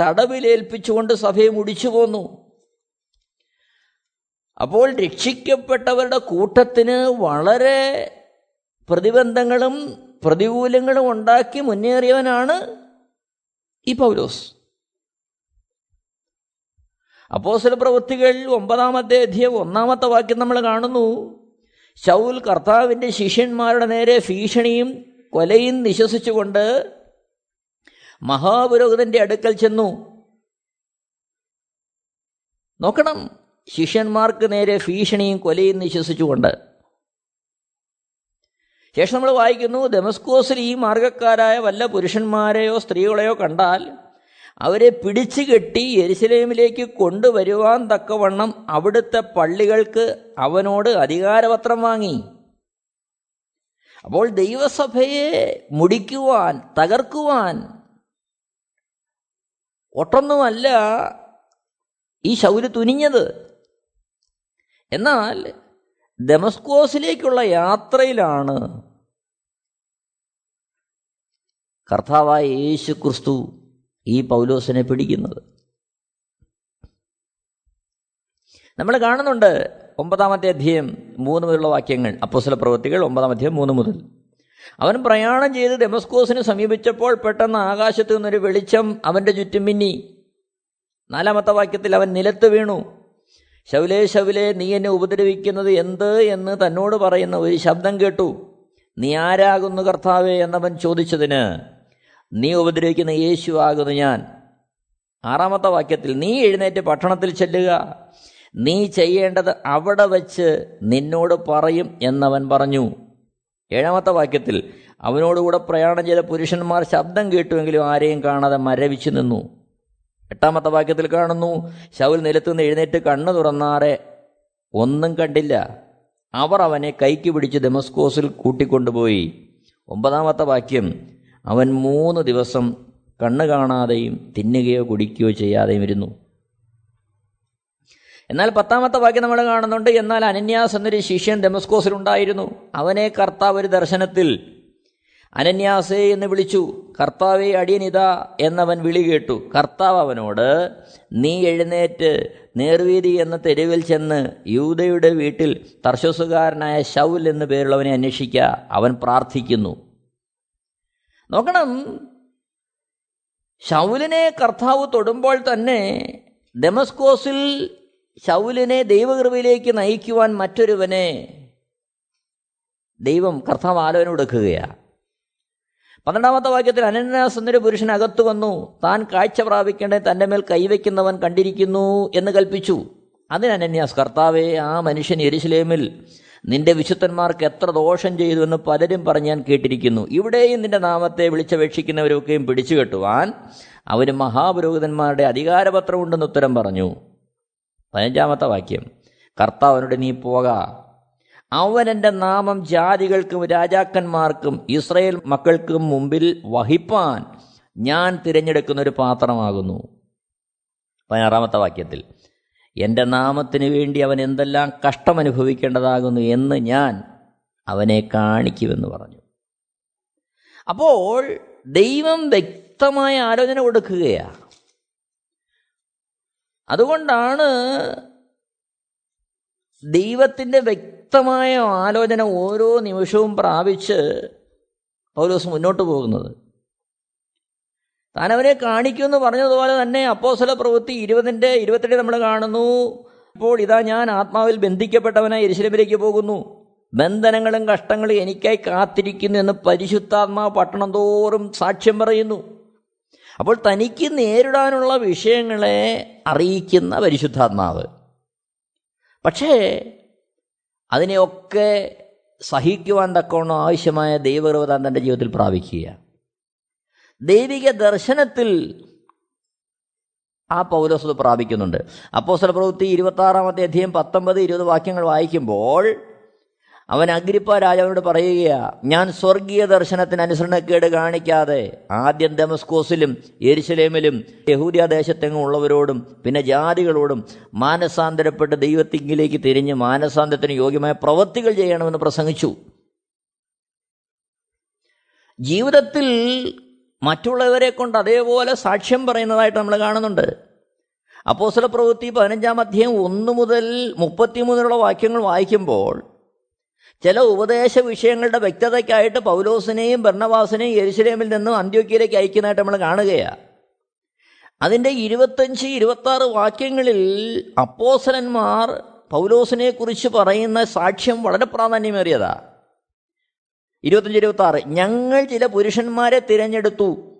തടവിലേൽപ്പിച്ചുകൊണ്ട് സഭയെ മുടിച്ചു പോന്നു. അപ്പോൾ രക്ഷിക്കപ്പെട്ടവരുടെ കൂട്ടത്തിന് വളരെ പ്രതിബന്ധങ്ങളും പ്രതികൂലങ്ങളും ഉണ്ടാക്കി മുന്നേറിയവനാണ് ഈ പൗലോസ്. അപ്പോസല പ്രവൃത്തികൾ ഒമ്പതാമത്തെ അധ്യയം ഒന്നാമത്തെ വാക്യം നമ്മൾ കാണുന്നു ശൗൽ കർത്താവിന്റെ ശിഷ്യന്മാരുടെ നേരെ ഭീഷണിയും കൊലയും നിശ്വസിച്ചുകൊണ്ട് മഹാപുരോഹിതന്റെ അടുക്കൽ ചെന്നു. നോക്കണം ശിഷ്യന്മാർക്ക് നേരെ ഭീഷണിയും കൊലയും നിശ്വസിച്ചുകൊണ്ട്. ശേഷം നമ്മൾ വായിക്കുന്നു ദമസ്കോസിൽ ഈ മാർഗക്കാരായ വല്ല പുരുഷന്മാരെയോ സ്ത്രീകളെയോ കണ്ടാൽ അവരെ പിടിച്ചു കെട്ടി എരിശിലേമിലേക്ക് കൊണ്ടുവരുവാൻ തക്കവണ്ണം അവിടുത്തെ പള്ളികൾക്ക് അവനോട് അധികാരപത്രം വാങ്ങി. അപ്പോൾ ദൈവസഭയെ മുടിക്കുവാൻ തകർക്കുവാൻ ഒട്ടൊന്നുമല്ല ഈ ശൗര് തുനിഞ്ഞത്. എന്നാൽ ദമസ്കോസിലേക്കുള്ള യാത്രയിലാണ് കർത്താവായ യേശു ക്രിസ്തു ഈ പൗലോസിനെ പിടിക്കുന്നത്. നമ്മൾ കാണുന്നുണ്ട് ഒമ്പതാമത്തെ അധ്യയം മൂന്ന് മുതലുള്ള വാക്യങ്ങൾ. അപ്പോസല പ്രവൃത്തികൾ ഒമ്പതാം അധ്യയം മൂന്ന് മുതൽ. അവൻ പ്രയാണം ചെയ്ത് ഡെമസ്കോസിന് സമീപിച്ചപ്പോൾ പെട്ടെന്ന് ആകാശത്തു നിന്നൊരു വെളിച്ചം അവന്റെ ചുറ്റും മിന്നി. നാലാമത്തെ വാക്യത്തിൽ അവൻ നിലത്ത് വീണു. ശൗലേ ശൗലേ നീ എന്നെ ഉപദ്രവിക്കുന്നത് എന്ത് എന്ന് തന്നോട് പറയുന്ന ഒരു ശബ്ദം കേട്ടു. നീ ആരാകുന്നു കർത്താവേ എന്നവൻ ചോദിച്ചതിന് നീ ഉപദ്രവിക്കുന്ന യേശു ആകുന്നു ഞാൻ. ആറാമത്തെ വാക്യത്തിൽ നീ എഴുന്നേറ്റ് പട്ടണത്തിൽ ചെല്ലുക. നീ ചെയ്യേണ്ടത് അവിടെ വച്ച് നിന്നോട് പറയും എന്നവൻ പറഞ്ഞു. ഏഴാമത്തെ വാക്യത്തിൽ അവനോടുകൂടെ പ്രയാണം ചെയ്ത പുരുഷന്മാർ ശബ്ദം കേട്ടുവെങ്കിലും ആരെയും കാണാതെ മരവിച്ചു നിന്നു. എട്ടാമത്തെ വാക്യത്തിൽ കാണുന്നു ശൗൽ നിലത്തുനിന്ന് എഴുന്നേറ്റ് കണ്ണു തുറന്നാറെ ഒന്നും കണ്ടില്ല. അവർ അവനെ കൈക്ക് പിടിച്ച് ഡെമസ്കോസിൽ കൂട്ടിക്കൊണ്ടുപോയി. ഒമ്പതാമത്തെ വാക്യം അവൻ മൂന്ന് ദിവസം കണ്ണ് കാണാതെയും തിന്നുകയോ കുടിക്കുകയോ ചെയ്യാതെയും ഇരുന്നു. എന്നാൽ പത്താമത്തെ വാക്യം നമ്മൾ കാണുന്നുണ്ട്. എന്നാൽ അനന്യാസ് എന്നൊരു ശിഷ്യൻ ഡെമസ്കോസിലുണ്ടായിരുന്നു അവനെ കർത്താവ് ഒരു ദർശനത്തിൽ അനന്യാസേ എന്ന് വിളിച്ചു. കർത്താവെ അടിയനിതാ എന്നവൻ വിളി കേട്ടു. കർത്താവ് അവനോട് നീ എഴുന്നേറ്റ് നേർവീതി എന്ന തെരുവിൽ ചെന്ന് യൂതയുടെ വീട്ടിൽ തർശസുകാരനായ ശൗൽ എന്നു പേരുള്ളവനെ അന്വേഷിക്കുക അവൻ പ്രാർത്ഥിക്കുന്നു. നോക്കണം. ശൗലിനെ കർത്താവ് തൊടുമ്പോൾ തന്നെ ഡെമസ്കോസിൽ ശൗലിനെ ദൈവകൃപയിലേക്ക് നയിക്കുവാൻ മറ്റൊരുവനെ ദൈവം കർത്താവ് ആലോചന കൊടുക്കുകയാണ് പന്ത്രണ്ടാമത്തെ വാക്യത്തിൽ അനന്യാസ് എന്നൊരു പുരുഷൻ അകത്തു വന്നു. താൻ കാഴ്ച പ്രാപിക്കേണ്ട തന്റെ മേൽ കൈവയ്ക്കുന്നവൻ കണ്ടിരിക്കുന്നു എന്ന് കൽപ്പിച്ചു. അതിന് അനന്യാസ് കർത്താവെ ആ മനുഷ്യൻ എരിശിലേമിൽ നിന്റെ വിശുദ്ധന്മാർക്ക് എത്ര ദോഷം ചെയ്തു എന്ന് പലരും പറഞ്ഞ് ഞാൻ കേട്ടിരിക്കുന്നു. ഇവിടെയും നിന്റെ നാമത്തെ വിളിച്ചപേക്ഷിക്കുന്നവരൊക്കെയും പിടിച്ചു കെട്ടുവാൻ അവന് മഹാപുരോഹിതന്മാരുടെ അധികാരപത്രമുണ്ടെന്ന് ഉത്തരം പറഞ്ഞു. പതിനഞ്ചാമത്തെ വാക്യം. കർത്താവിനോട് നീ പോക. അവൻ എന്റെ നാമം ജാതികൾക്കും രാജാക്കന്മാർക്കും ഇസ്രയേൽ മക്കൾക്കും മുമ്പിൽ വഹിപ്പാൻ ഞാൻ തിരഞ്ഞെടുക്കുന്ന ഒരു പാത്രമാകുന്നു. പതിനാറാമത്തെ വാക്യത്തിൽ. എന്റെ നാമത്തിന് വേണ്ടി അവൻ എന്തെല്ലാം കഷ്ടമനുഭവിക്കേണ്ടതാകുന്നു എന്ന് ഞാൻ അവനെ കാണിക്കുമെന്ന് പറഞ്ഞു. അപ്പോൾ ദൈവം വ്യക്തമായ ആലോചന കൊടുക്കുകയാണ് അതുകൊണ്ടാണ് ദൈവത്തിന്റെ വ്യക്തമായ ആലോചന ഓരോ നിമിഷവും പ്രാപിച്ച് പൗലോസ് മുന്നോട്ട് പോകുന്നത്. താൻ അവനെ കാണിക്കുമെന്ന് പറഞ്ഞതുപോലെ തന്നെ അപ്പോസല പ്രവൃത്തി ഇരുപതിന്റെ ഇരുപത്തെട്ട് നമ്മൾ കാണുന്നു. ഇപ്പോൾ ഇതാ ഞാൻ ആത്മാവിൽ ബന്ധിക്കപ്പെട്ടവനായി എരിശിലമിലേക്ക് പോകുന്നു. ബന്ധനങ്ങളും കഷ്ടങ്ങളും എനിക്കായി കാത്തിരിക്കുന്നു എന്ന് പരിശുദ്ധാത്മാവ് പട്ടണം തോറും സാക്ഷ്യം പറയുന്നു. അപ്പോൾ തനിക്ക് നേരിടാനുള്ള വിഷയങ്ങളെ അറിയിക്കുന്ന പരിശുദ്ധാത്മാവ്. പക്ഷേ അതിനെയൊക്കെ സഹിക്കുവാൻ തക്കവണ്ണം ആവശ്യമായ ദൈവകൃപ താൻ തന്റെ ജീവിതത്തിൽ പ്രാപിക്കുക ദൈവിക ദർശനത്തിൽ ആ പൗലോസ് പ്രാപിക്കുന്നുണ്ട്. അപ്പോസ്തല പ്രവൃത്തി ഇരുപത്തി ആറാമത്തെ അധ്യയം പത്തൊമ്പത് ഇരുപത് വാക്യങ്ങൾ വായിക്കുമ്പോൾ അവൻ അഗ്രിപ്പ രാജാവിനോട് പറയുകയാണ് ഞാൻ സ്വർഗീയ ദർശനത്തിന് അനുസരണക്കേട് കാണിക്കാതെ ആദ്യം ദമസ്കോസിലും എരിശലേമിലും യഹൂദിയ ദേശത്തെങ്ങും ഉള്ളവരോടും പിന്നെ ജാതികളോടും മാനസാന്തരപ്പെട്ട് ദൈവത്തിങ്കിലേക്ക് തിരിഞ്ഞ് മാനസാന്തരത്തിന് യോഗ്യമായ പ്രവൃത്തികൾ ചെയ്യണമെന്ന് പ്രസംഗിച്ചു. ജീവിതത്തിൽ മറ്റുള്ളവരെ കൊണ്ട് അതേപോലെ സാക്ഷ്യം പറയുന്നതായിട്ട് നമ്മൾ കാണുന്നുണ്ട്. അപ്പോസ്തല പ്രവൃത്തി പതിനഞ്ചാം അധ്യായം ഒന്ന് മുതൽ മുപ്പത്തിമൂന്നിലുള്ള വാക്യങ്ങൾ വായിക്കുമ്പോൾ ചില ഉപദേശ വിഷയങ്ങളുടെ വ്യക്തതയ്ക്കായിട്ട് പൗലോസിനെയും ഭരണവാസിനെയും യെരുശലേമിൽ നിന്നും അന്ത്യോക്കിയിലേക്ക് അയക്കുന്നതായിട്ട് നമ്മൾ കാണുകയാണ് അതിന്റെ ഇരുപത്തഞ്ച് ഇരുപത്തി ആറ് വാക്യങ്ങളിൽ അപ്പോസലന്മാർ പൗലോസിനെക്കുറിച്ച് പറയുന്ന സാക്ഷ്യം വളരെ പ്രാധാന്യമേറിയതാ. ഇരുപത്തഞ്ച് ഇരുപത്തി ആറ് ഞങ്ങൾ ചില പുരുഷന്മാരെ തിരഞ്ഞെടുത്തു.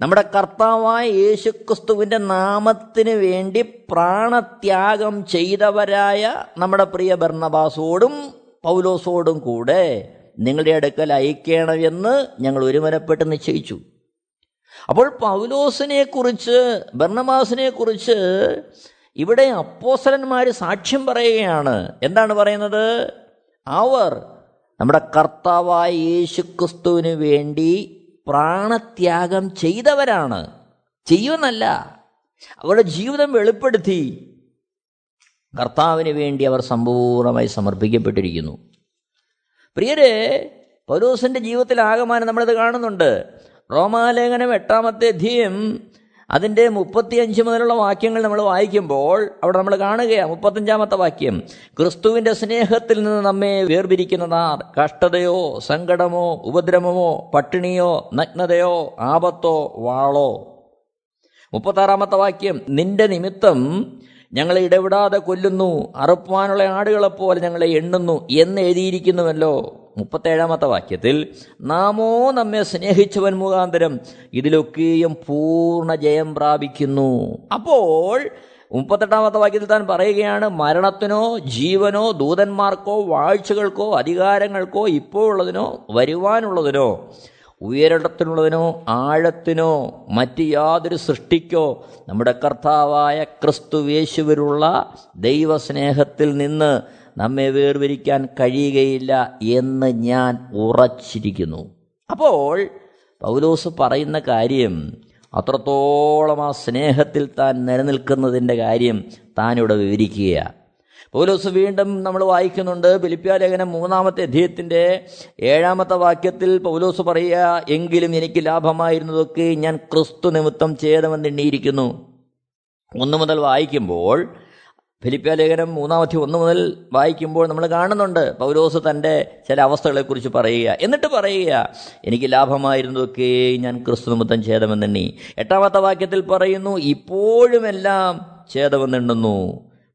നമ്മുടെ കർത്താവായ യേശുക്രിസ്തുവിന്റെ നാമത്തിന് വേണ്ടി പ്രാണത്യാഗം ചെയ്തവരായ നമ്മുടെ പ്രിയ ഭർണബാസോടും പൗലോസോടും കൂടെ നിങ്ങളുടെ അടുക്കൽ അയക്കണമെന്ന് ഞങ്ങൾ ഒരുമനപ്പെട്ട് നിശ്ചയിച്ചു. അപ്പോൾ പൗലോസിനെ കുറിച്ച് ഭർണബാസിനെ കുറിച്ച് ഇവിടെ അപ്പോസലന്മാർ സാക്ഷ്യം പറയുകയാണ്. എന്താണ് പറയുന്നത്? അവർ നമ്മുടെ കർത്താവായ യേശുക്രിസ്തുവിന് വേണ്ടി പ്രാണത്യാഗം ചെയ്തവരാണ്. ചെയ്യുമെന്നല്ല. അവരുടെ ജീവിതം വെളിപ്പെടുത്തി. കർത്താവിന് വേണ്ടി അവർ സമ്പൂർണമായി സമർപ്പിക്കപ്പെട്ടിരിക്കുന്നു. പ്രിയരെ പൗലോസിന്റെ ജീവിതത്തിൽ ആകമാനം നമ്മളിത് കാണുന്നുണ്ട്. റോമാലേഖനം എട്ടാമത്തെ അധ്യയം അതിന്റെ മുപ്പത്തിയഞ്ച് മുതലുള്ള വാക്യങ്ങൾ നമ്മൾ വായിക്കുമ്പോൾ അവിടെ നമ്മൾ കാണുകയാണ് മുപ്പത്തഞ്ചാമത്തെ വാക്യം ക്രിസ്തുവിന്റെ സ്നേഹത്തിൽ നിന്ന് നമ്മെ വേർപിരിക്കുന്നതാർ കഷ്ടതയോ സങ്കടമോ ഉപദ്രവമോ പട്ടിണിയോ നഗ്നതയോ ആപത്തോ വാളോ. മുപ്പത്താറാമത്തെ വാക്യം നിന്റെ നിമിത്തം ഞങ്ങളെ ഇടപെടാതെ കൊല്ലുന്നു അറുപ്പാനുള്ള ആടുകളെപ്പോലെ ഞങ്ങളെ എണ്ണുന്നു എന്ന് എഴുതിയിരിക്കുന്നുവല്ലോ. മുപ്പത്തേഴാമത്തെ വാക്യത്തിൽ നാമോ നമ്മെ സ്നേഹിച്ചവൻ മുഖാന്തരം ഇതിലൊക്കെയും പൂർണ ജയം പ്രാപിക്കുന്നു. അപ്പോൾ മുപ്പത്തെട്ടാമത്തെ വാക്യത്തിൽ താൻ പറയുകയാണ് മരണത്തിനോ ജീവനോ ദൂതന്മാർക്കോ വാഴ്ചകൾക്കോ അധികാരങ്ങൾക്കോ ഇപ്പോൾ ഉള്ളതിനോ വരുവാനുള്ളതിനോ ഉയരത്തിനുള്ളതിനോ ആഴത്തിനോ മറ്റ് യാതൊരു സൃഷ്ടിക്കോ നമ്മുടെ കർത്താവായ ക്രിസ്തുവേശുവിലുള്ള ദൈവസ്നേഹത്തിൽ നിന്ന് നമ്മെ വേർതിരിക്കാൻ കഴിയുകയില്ല എന്ന് ഞാൻ ഉറച്ചിരിക്കുന്നു. അപ്പോൾ പൗലോസ് പറയുന്ന കാര്യം അത്രത്തോളം ആ സ്നേഹത്തിൽ താൻ നിലനിൽക്കുന്നതിന്റെ കാര്യം താനിവിടെ വിവരിക്കുകയാണ് പൗലോസ് വീണ്ടും നമ്മൾ വായിക്കുന്നുണ്ട് ലേഖനം മൂന്നാമത്തെ അധ്യയത്തിന്റെ ഏഴാമത്തെ വാക്യത്തിൽ പൗലോസ് പറയുക എങ്കിലും എനിക്ക് ലാഭമായിരുന്നതൊക്കെ ഞാൻ ക്രിസ്തു നിമിത്തം ഛേദമെന്ന് എണ്ണിയിരിക്കുന്നു. ഒന്ന് മുതൽ വായിക്കുമ്പോൾ ഫിലിപ്പിയ ലേഖനം മൂന്നാമത്തെ ഒന്ന് മുതൽ വായിക്കുമ്പോൾ നമ്മൾ കാണുന്നുണ്ട് പൗലോസ് തന്റെ ചില അവസ്ഥകളെക്കുറിച്ച് പറയുക. എന്നിട്ട് പറയുക എനിക്ക് ലാഭമായിരുന്നതൊക്കെ ഞാൻ ക്രിസ്തു നിമിത്തം ഛേദമെന്നെണ്ണി. എട്ടാമത്തെ വാക്യത്തിൽ പറയുന്നു ഇപ്പോഴുമെല്ലാം ഛേദമെന്നെണ്ണുന്നു.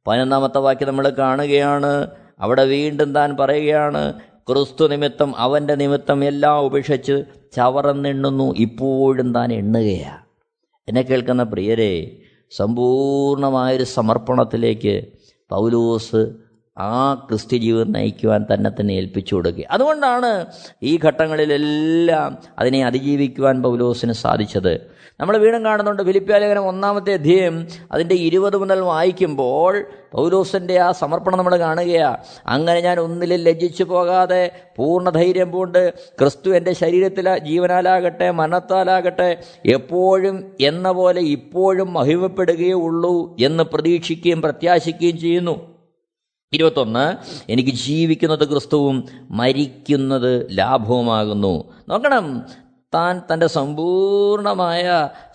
പതിനൊന്നാമത്തെ വാക്യം നമ്മൾ കാണുകയാണ് അവിടെ വീണ്ടും താൻ പറയുകയാണ് ക്രിസ്തു നിമിത്തം അവന്റെ നിമിത്തം എല്ലാം ഉപേക്ഷിച്ച് ചവറന്നെണ്ണുന്നു ഇപ്പോഴും താൻ എണ്ണുകയാണ് എന്നെ കേൾക്കുന്ന പ്രിയരെ സമ്പൂർണമായൊരു സമർപ്പണത്തിലേക്ക് പൗലോസ് ആ ക്രിസ്ത്യ ജീവിതം നയിക്കുവാൻ തന്നെ തന്നെ ഏൽപ്പിച്ചു കൊടുക്കുക. അതുകൊണ്ടാണ് ഈ ഘട്ടങ്ങളിലെല്ലാം അതിനെ അതിജീവിക്കുവാൻ പൗലോസിന് സാധിച്ചത്. നമ്മൾ വീണ്ടും കാണുന്നുണ്ട് ഫിലിപ്പ്യാലേഖനം ഒന്നാമത്തെ അധ്യയം അതിന്റെ ഇരുപത് മുതൽ വായിക്കുമ്പോൾ പൗലോസിന്റെ ആ സമർപ്പണം നമ്മൾ കാണുകയാണ് അങ്ങനെ ഞാൻ ഒന്നിലും ലജ്ജിച്ചു പോകാതെ പൂർണ ധൈര്യം പൂണ്ട് ക്രിസ്തു എന്റെ ശരീരത്തിൽ ജീവനാലാകട്ടെ മനത്താലാകട്ടെ എപ്പോഴും എന്ന പോലെ ഇപ്പോഴും മഹിമപ്പെടുകയേ ഉള്ളൂ എന്ന് പ്രതീക്ഷിക്കുകയും പ്രത്യാശിക്കുകയും ചെയ്യുന്നു. ഇരുപത്തൊന്ന് എനിക്ക് ജീവിക്കുന്നത് ക്രിസ്തുവും മരിക്കുന്നത് ലാഭവുമാകുന്നു. നോക്കണം താൻ തന്റെ സമ്പൂർണമായ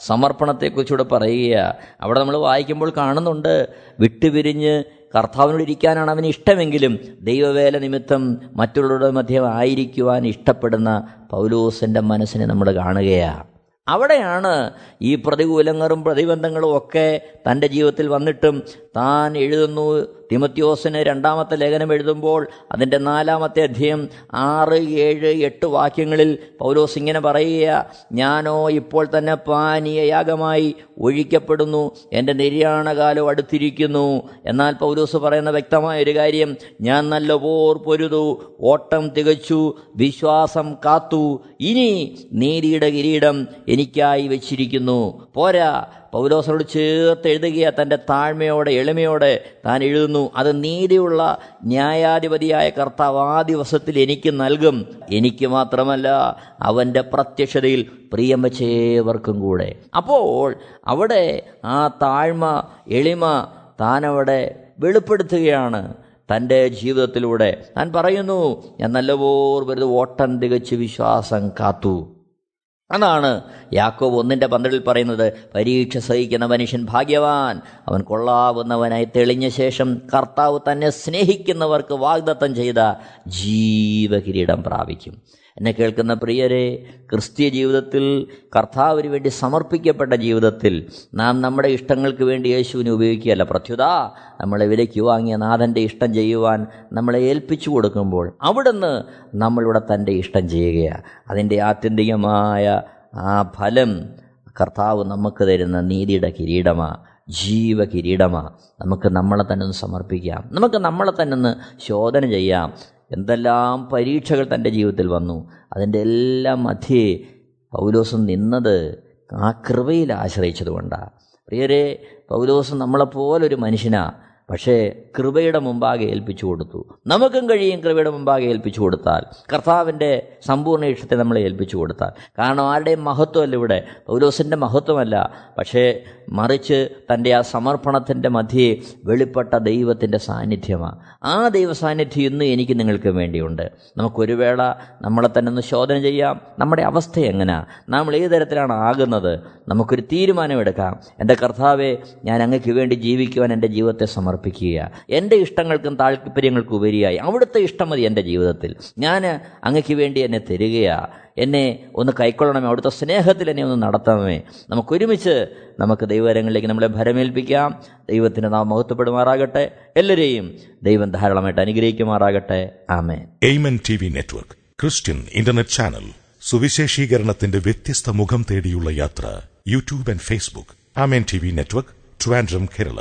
സമർപ്പണത്തെക്കുറിച്ചൂടെ പറയുക അവിടെ നമ്മൾ വായിക്കുമ്പോൾ കാണുന്നുണ്ട് വിട്ടുപിരിഞ്ഞ് കർത്താവിനോട് ഇരിക്കാനാണ് അവന് ഇഷ്ടമെങ്കിലും ദൈവവേല നിമിത്തം മറ്റുള്ളവരുടെ മധ്യം ആയിരിക്കുവാൻ ഇഷ്ടപ്പെടുന്ന പൗലോസിന്റെ മനസ്സിനെ നമ്മൾ കാണുകയാണ് അവിടെയാണ് ഈ പ്രതികൂലങ്ങളും പ്രതിബന്ധങ്ങളും ഒക്കെ തന്റെ ജീവിതത്തിൽ വന്നിട്ടും താൻ എഴുതുന്നു തിമത്യോസിന് രണ്ടാമത്തെ ലേഖനം എഴുതുമ്പോൾ അതിന്റെ നാലാമത്തെ അധ്യയം ആറ് ഏഴ് എട്ട് വാക്യങ്ങളിൽ പൗലോസ് ഇങ്ങനെ പറയുക ഞാനോ ഇപ്പോൾ തന്നെ പാനീയയാഗമായി ഒഴിക്കപ്പെടുന്നു എന്റെ നിര്യാണകാലം അടുത്തിരിക്കുന്നു. എന്നാൽ പൗലോസ് പറയുന്ന വ്യക്തമായ ഒരു കാര്യം ഞാൻ നല്ല പോർ പൊരുതു ഓട്ടം തികച്ചു വിശ്വാസം കാത്തു ഇനി നീതിയുടെ കിരീടം എനിക്കായി വച്ചിരിക്കുന്നു. പോരാ പൗലോസനോട് ചേർത്ത് എഴുതുക തന്റെ താഴ്മയോടെ എളിമയോടെ താൻ എഴുതുന്നു അത് നീതിയുള്ള ന്യായാധിപതിയായ കർത്താവ് ആ ദിവസത്തിൽ എനിക്ക് നൽകും. എനിക്ക് മാത്രമല്ല അവന്റെ പ്രത്യക്ഷതയിൽ പ്രിയം വച്ചേവർക്കും കൂടെ. അപ്പോൾ അവിടെ ആ താഴ്മ എളിമ താനവിടെ വെളിപ്പെടുത്തുകയാണ് തന്റെ ജീവിതത്തിലൂടെ. താൻ പറയുന്നു ഞാൻ നല്ലപോർ വെറുതെ ഓട്ടം തികച്ച് വിശ്വാസം കാത്തു. അതാണ് യാക്കോബ് ഒന്നിന്റെ പന്ത്രണ്ടിൽ പറയുന്നത് പരീക്ഷ സഹിക്കുന്ന മനുഷ്യൻ ഭാഗ്യവാൻ അവൻ കൊള്ളാവുന്നവനായി തെളിഞ്ഞ ശേഷം കർത്താവ് തന്നെ സ്നേഹിക്കുന്നവർക്ക് വാഗ്ദത്തം ചെയ്ത ജീവകിരീടം പ്രാപിക്കും. എന്നെ കേൾക്കുന്ന പ്രിയരെ ക്രിസ്തീയ ജീവിതത്തിൽ കർത്താവിന് വേണ്ടി സമർപ്പിക്കപ്പെട്ട ജീവിതത്തിൽ നാം നമ്മുടെ ഇഷ്ടങ്ങൾക്ക് വേണ്ടി യേശുവിനെ ഉപയോഗിക്കുകയല്ല. പ്രത്യുത നമ്മളെ വിലയ്ക്ക് വാങ്ങിയ നാഥന്റെ ഇഷ്ടം ചെയ്യുവാൻ നമ്മളെ ഏൽപ്പിച്ചു കൊടുക്കുമ്പോൾ അവിടുന്ന് നമ്മളിവിടെ തന്റെ ഇഷ്ടം ചെയ്യുകയാണ്. അതിന്റെ ആത്യന്തികമായ ആ ഫലം കർത്താവ് നമുക്ക് തരുന്ന നീതിയുടെ കിരീടമാണ് ജീവ കിരീടമാണ് നമുക്ക് നമ്മളെ തന്നെ ഒന്ന് സമർപ്പിക്കാം. നമുക്ക് നമ്മളെ തന്നെ ഒന്ന് ശോധന ചെയ്യാം. എന്തെല്ലാം പരീക്ഷകൾ തന്റെ ജീവിതത്തിൽ വന്നു. അതിന്റെ എല്ലാം മധ്യേ പൗലോസ് നിന്നത് ആ കൃപയിൽ ആശ്രയിച്ചതുകൊണ്ടാണ് പ്രിയരെ പൗലോസ് നമ്മളെപ്പോലൊരു മനുഷ്യനാ. പക്ഷേ കൃപയുടെ മുമ്പാകെ ഏൽപ്പിച്ചു കൊടുത്തു. നമുക്കും കഴിയും കൃപയുടെ മുമ്പാകെ ഏൽപ്പിച്ചു കൊടുത്താൽ. കർത്താവിന്റെ സമ്പൂർണ ഇഷ്ടത്തെ നമ്മളെ ഏൽപ്പിച്ചു കൊടുത്താൽ. കാരണം ആരുടെയും മഹത്വമല്ല ഇവിടെ. പൗലോസിന്റെ മഹത്വമല്ല. പക്ഷേ മറിച്ച് തന്റെ ആ സമർപ്പണത്തിന്റെ മധ്യേ വെളിപ്പെട്ട ദൈവത്തിന്റെ സാന്നിധ്യമാണ് ആ ദൈവ സാന്നിധ്യം ഇന്ന് എനിക്ക് നിങ്ങൾക്ക് വേണ്ടിയുണ്ട്. നമുക്കൊരു വേള നമ്മളെ തന്നെ ഒന്ന് ശോധന ചെയ്യാം. നമ്മുടെ അവസ്ഥ എങ്ങനെയാ നമ്മൾ ഏത് തരത്തിലാണ് ആകുന്നത്? നമുക്കൊരു തീരുമാനമെടുക്കാം. എന്റെ കർത്താവെ ഞാൻ അങ്ങക്ക് വേണ്ടി ജീവിക്കുവാൻ എന്റെ ജീവിതത്തെ സമർപ്പിക്കുക എന്റെ ഇഷ്ടങ്ങൾക്കും താല്പര്യങ്ങൾക്കും ഉപരിയായി അവിടുത്തെ ഇഷ്ടം മതി എന്റെ ജീവിതത്തിൽ. ഞാൻ അങ്ങക്ക് വേണ്ടി എന്നെ തരികയാ. എന്നെ ഒന്ന് കൈക്കൊള്ളണമേ. അവിടുത്തെ സ്നേഹത്തിൽ എന്നെ ഒന്ന് നടത്തണമേ. നമുക്കൊരുമിച്ച് നമുക്ക് ദൈവകരങ്ങളിലേക്ക് നമ്മളെ ഭരമേൽപ്പിക്കാം. ദൈവത്തിന് നാം മഹത്വപ്പെടുമാറാകട്ടെ. എല്ലാവരെയും ദൈവം ധാരാളമായിട്ട് അനുഗ്രഹിക്കുമാറാകട്ടെ. ആമേ Amen T V network Christian internet channel സുവിശേഷീകരണത്തിന്റെ വ്യത്യസ്ത മുഖം തേടിയുള്ള യാത്ര YouTube and Facebook Amen T V network Trivandrum Kerala